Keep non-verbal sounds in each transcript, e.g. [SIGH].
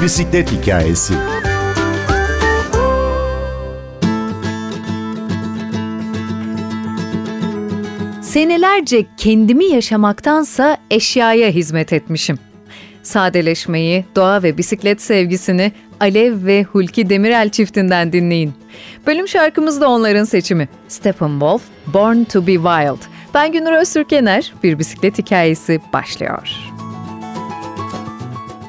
Bir bisiklet hikayesi. Senelerce kendimi yaşamaktansa eşyaya hizmet etmişim. Sadeleşmeyi, doğa ve bisiklet sevgisini Alev ve Hulki Demirel çiftinden dinleyin. Bölüm şarkımız da onların seçimi. Steppenwolf, Born to be Wild. Ben Günür Öztürkener, bir bisiklet hikayesi başlıyor.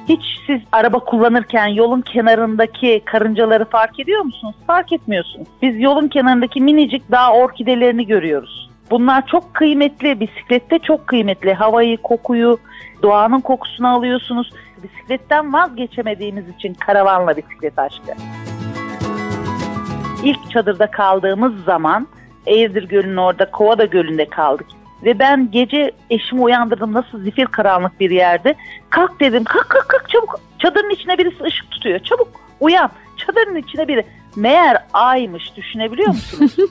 Hiç siz araba kullanırken yolun kenarındaki karıncaları fark ediyor musunuz? Fark etmiyorsunuz. Biz yolun kenarındaki minicik dağ orkidelerini görüyoruz. Bunlar çok kıymetli, bisiklette çok kıymetli. Havayı, kokuyu, doğanın kokusunu alıyorsunuz. Bisikletten vazgeçemediğimiz için karavanla bisiklet aşkı. İlk çadırda kaldığımız zaman Eğirdir Gölü'nün orada Kovada Gölü'nde kaldık. Ve ben gece eşimi uyandırdım nasıl zifir karanlık bir yerde. Kalk dedim kalk kalk kalk çabuk. Çadırın içine birisi ışık tutuyor çabuk uyan. Çadırın içine biri. Meğer aymış düşünebiliyor musunuz? [LAUGHS]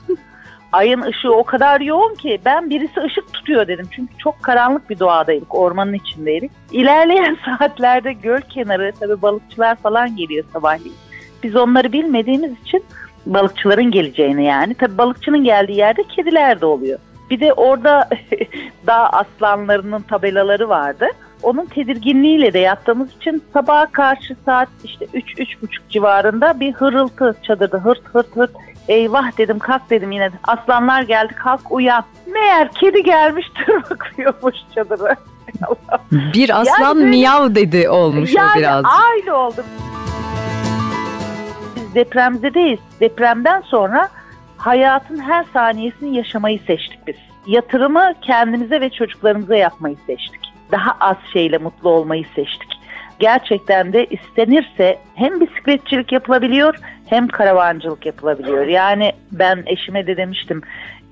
Ayın ışığı o kadar yoğun ki ben birisi ışık tutuyor dedim. Çünkü çok karanlık bir doğadaydık, ormanın içindeydik. İlerleyen [LAUGHS] saatlerde göl kenarı tabii balıkçılar falan geliyor sabahleyin. Biz onları bilmediğimiz için balıkçıların geleceğini yani. Tabii balıkçının geldiği yerde kediler de oluyor. Bir de orada [LAUGHS] dağ aslanlarının tabelaları vardı. Onun tedirginliğiyle de yattığımız için sabaha karşı saat işte 3-3.30 civarında bir hırıltı çadırda hırt hırt hırt Eyvah dedim kalk dedim yine. Aslanlar geldi kalk uyan. Meğer kedi gelmiş [LAUGHS] tırmıklıyormuş çadırı. [LAUGHS] bir aslan yani miyav dedi olmuş yani o biraz. aynı oldu. Biz depremzedeyiz. Depremden sonra hayatın her saniyesini yaşamayı seçtik biz. Yatırımı kendimize ve çocuklarımıza yapmayı seçtik. Daha az şeyle mutlu olmayı seçtik gerçekten de istenirse hem bisikletçilik yapılabiliyor hem karavancılık yapılabiliyor. Yani ben eşime de demiştim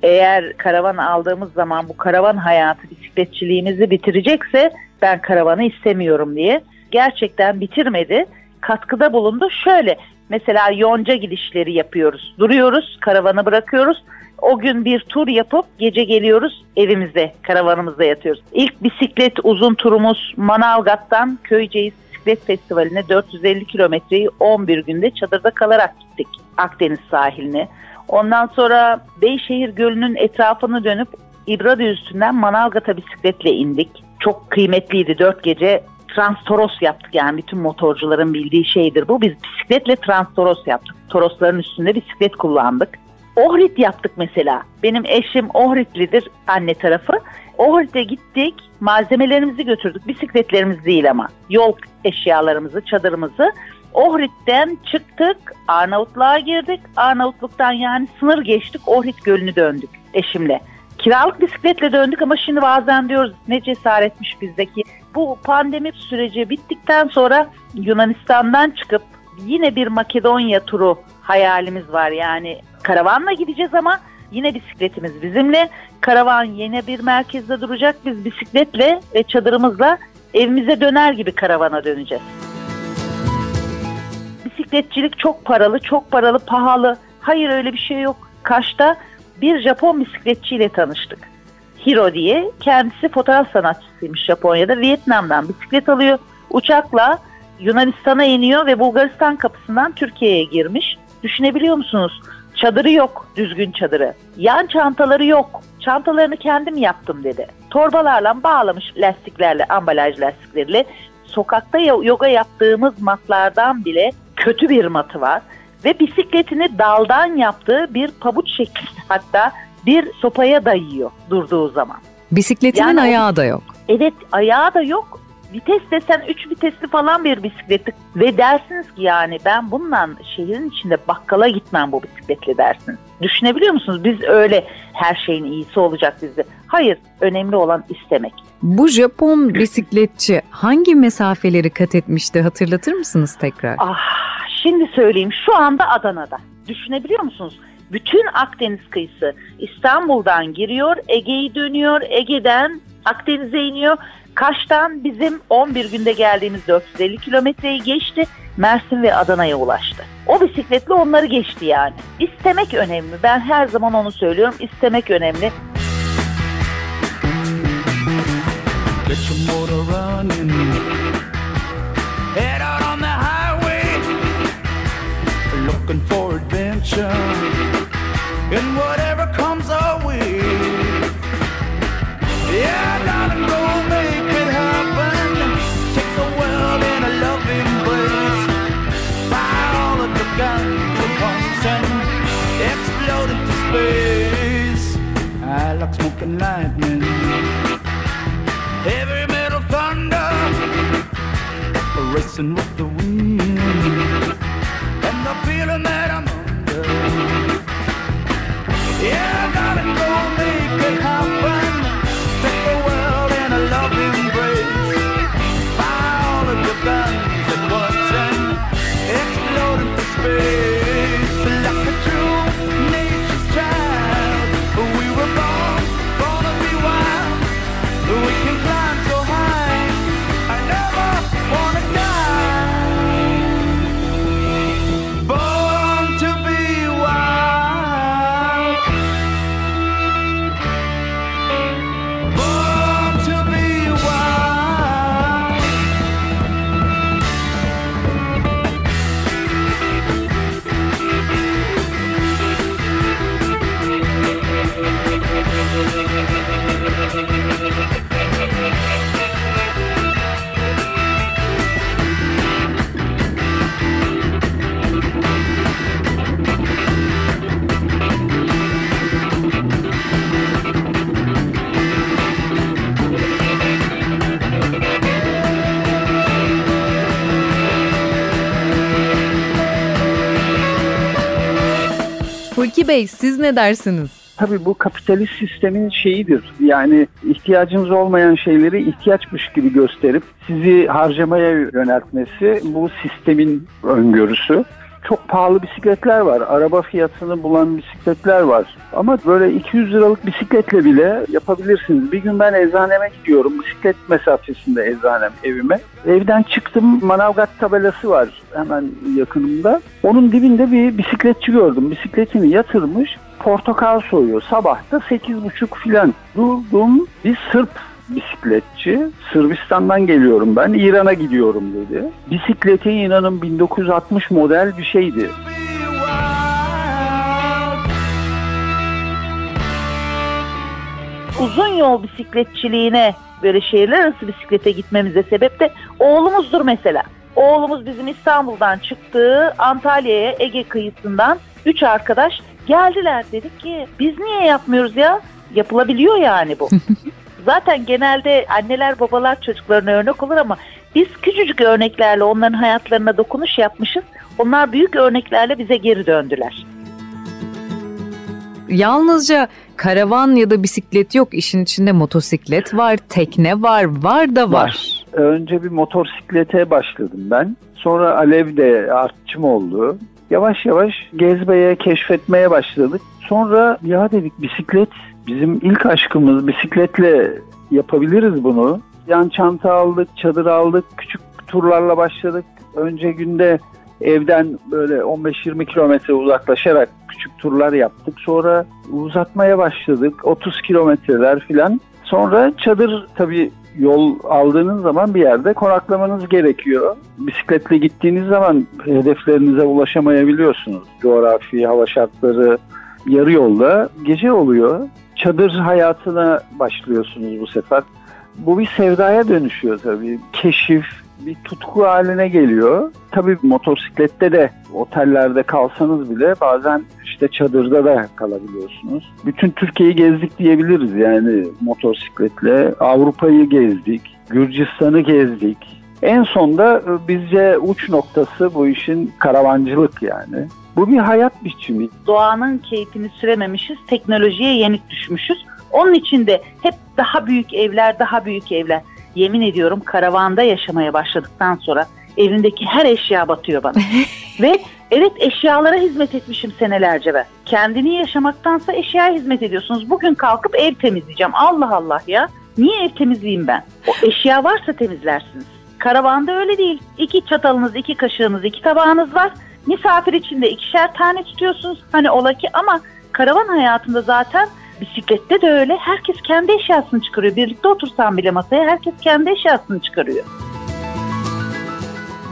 eğer karavan aldığımız zaman bu karavan hayatı bisikletçiliğimizi bitirecekse ben karavanı istemiyorum diye. Gerçekten bitirmedi. Katkıda bulundu. Şöyle mesela yonca gidişleri yapıyoruz. Duruyoruz, karavanı bırakıyoruz. O gün bir tur yapıp gece geliyoruz evimizde, karavanımızda yatıyoruz. İlk bisiklet uzun turumuz Manavgat'tan Köyceğiz Bisiklet Festivali'ne 450 kilometreyi 11 günde çadırda kalarak gittik Akdeniz sahiline. Ondan sonra Beyşehir Gölü'nün etrafını dönüp İbradi üstünden Manavgat'a bisikletle indik. Çok kıymetliydi 4 gece Transtoros yaptık yani bütün motorcuların bildiği şeydir bu. Biz bisikletle Transtoros yaptık. Torosların üstünde bisiklet kullandık. Ohrid yaptık mesela. Benim eşim Ohridlidir anne tarafı. Ohrid'e gittik, malzemelerimizi götürdük. Bisikletlerimiz değil ama. Yol eşyalarımızı, çadırımızı. Ohrid'den çıktık, Arnavutluğa girdik. Arnavutluk'tan yani sınır geçtik, Ohrid Gölü'nü döndük eşimle. Kiralık bisikletle döndük ama şimdi bazen diyoruz ne cesaretmiş bizdeki. Bu pandemi süreci bittikten sonra Yunanistan'dan çıkıp yine bir Makedonya turu hayalimiz var. Yani karavanla gideceğiz ama yine bisikletimiz bizimle. Karavan yine bir merkezde duracak. Biz bisikletle ve çadırımızla evimize döner gibi karavana döneceğiz. Bisikletçilik çok paralı, çok paralı, pahalı. Hayır öyle bir şey yok. Kaş'ta bir Japon bisikletçiyle tanıştık. Hiro diye. Kendisi fotoğraf sanatçısıymış Japonya'da. Vietnam'dan bisiklet alıyor. Uçakla Yunanistan'a iniyor ve Bulgaristan kapısından Türkiye'ye girmiş. Düşünebiliyor musunuz? Çadırı yok, düzgün çadırı. Yan çantaları yok. Çantalarını kendim yaptım dedi. Torbalarla bağlamış lastiklerle, ambalaj lastikleriyle. Sokakta yoga yaptığımız matlardan bile kötü bir matı var. Ve bisikletini daldan yaptığı bir pabuç şeklinde hatta bir sopaya dayıyor durduğu zaman. Bisikletinin yani ayağı da yok. Evet ayağı da yok vites desen 3 vitesli falan bir bisikletlik ve dersiniz ki yani ben bundan şehrin içinde bakkala gitmem bu bisikletle dersiniz. Düşünebiliyor musunuz? Biz öyle her şeyin iyisi olacak bizde. Hayır, önemli olan istemek. Bu Japon bisikletçi hangi mesafeleri kat etmişti hatırlatır mısınız tekrar? Ah, şimdi söyleyeyim. Şu anda Adana'da. Düşünebiliyor musunuz? Bütün Akdeniz kıyısı İstanbul'dan giriyor, Ege'yi dönüyor, Ege'den Akdeniz'e iniyor Kaş'tan bizim 11 günde geldiğimiz 450 kilometreyi geçti. Mersin ve Adana'ya ulaştı. O bisikletle onları geçti yani. İstemek önemli. Ben her zaman onu söylüyorum. İstemek önemli. Get your motor running. Head out looking for adventure and whatever comes our way. Yeah, darling, go make it happen. Take the world in a loving embrace. Fire all of the guns at once and explode into space. I like smoking lightning. Heavy metal thunder, racing with Hulki Bey siz ne dersiniz? Tabii bu kapitalist sistemin şeyidir. Yani ihtiyacınız olmayan şeyleri ihtiyaçmış gibi gösterip sizi harcamaya yöneltmesi bu sistemin öngörüsü. Çok pahalı bisikletler var. Araba fiyatını bulan bisikletler var. Ama böyle 200 liralık bisikletle bile yapabilirsiniz. Bir gün ben eczaneme gidiyorum. Bisiklet mesafesinde eczanem evime. Evden çıktım Manavgat tabelası var hemen yakınımda. Onun dibinde bir bisikletçi gördüm. Bisikletini yatırmış portakal soyuyor. Sabah da 8.30 filan durdum. Bir Sırp bisikletçi. Sırbistan'dan geliyorum ben. İran'a gidiyorum dedi. Bisikleti inanın 1960 model bir şeydi. Uzun yol bisikletçiliğine böyle şehirler arası bisiklete gitmemize sebep de oğlumuzdur mesela. Oğlumuz bizim İstanbul'dan çıktığı Antalya'ya Ege kıyısından üç arkadaş geldiler. Dedik ki biz niye yapmıyoruz ya? Yapılabiliyor yani bu. [LAUGHS] Zaten genelde anneler babalar çocuklarına örnek olur ama biz küçücük örneklerle onların hayatlarına dokunuş yapmışız. Onlar büyük örneklerle bize geri döndüler. Yalnızca karavan ya da bisiklet yok. İşin içinde motosiklet var, tekne var, var da var. Önce bir motosiklete başladım ben. Sonra Alev de artçım oldu. Yavaş yavaş gezmeye, keşfetmeye başladık. Sonra ya dedik bisiklet bizim ilk aşkımız. Bisikletle yapabiliriz bunu. Yan çanta aldık, çadır aldık, küçük turlarla başladık. Önce günde evden böyle 15-20 kilometre uzaklaşarak küçük turlar yaptık. Sonra uzatmaya başladık. 30 kilometreler filan. Sonra çadır tabii yol aldığınız zaman bir yerde konaklamanız gerekiyor. Bisikletle gittiğiniz zaman hedeflerinize ulaşamayabiliyorsunuz. Coğrafi, hava şartları yarı yolda gece oluyor. Çadır hayatına başlıyorsunuz bu sefer. Bu bir sevdaya dönüşüyor tabii. Keşif, bir tutku haline geliyor. Tabii motosiklette de otellerde kalsanız bile bazen işte çadırda da kalabiliyorsunuz. Bütün Türkiye'yi gezdik diyebiliriz yani motosikletle. Avrupa'yı gezdik, Gürcistan'ı gezdik. En sonda e, bizce uç noktası bu işin karavancılık yani. Bu bir hayat biçimi. Doğanın keyfini sürememişiz, teknolojiye yenik düşmüşüz. Onun için de hep daha büyük evler, daha büyük evler. Yemin ediyorum karavanda yaşamaya başladıktan sonra evimdeki her eşya batıyor bana. [LAUGHS] Ve evet eşyalara hizmet etmişim senelerce ben. Kendini yaşamaktansa eşyaya hizmet ediyorsunuz. Bugün kalkıp ev temizleyeceğim. Allah Allah ya. Niye ev temizleyeyim ben? O eşya varsa temizlersiniz. Karavanda öyle değil. İki çatalınız, iki kaşığınız, iki tabağınız var. Misafir için de ikişer tane tutuyorsunuz. Hani ola ki ama karavan hayatında zaten bisiklette de öyle. Herkes kendi eşyasını çıkarıyor. Birlikte otursan bile masaya herkes kendi eşyasını çıkarıyor.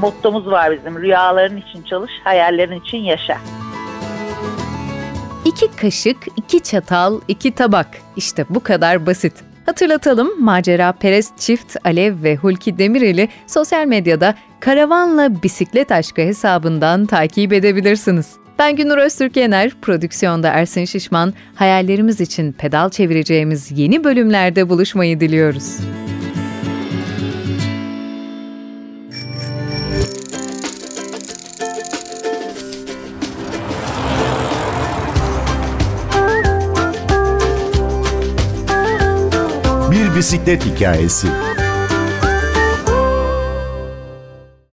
mottomuz var bizim. Rüyaların için çalış, hayallerin için yaşa. İki kaşık, iki çatal, iki tabak. İşte bu kadar basit. Hatırlatalım Macera Perest çift Alev ve Hulki Demirel'i sosyal medyada Karavanla Bisiklet Aşkı hesabından takip edebilirsiniz. Ben Günür Öztürk Yener, prodüksiyonda Ersin Şişman, hayallerimiz için pedal çevireceğimiz yeni bölümlerde buluşmayı diliyoruz. Bir bisiklet hikayesi.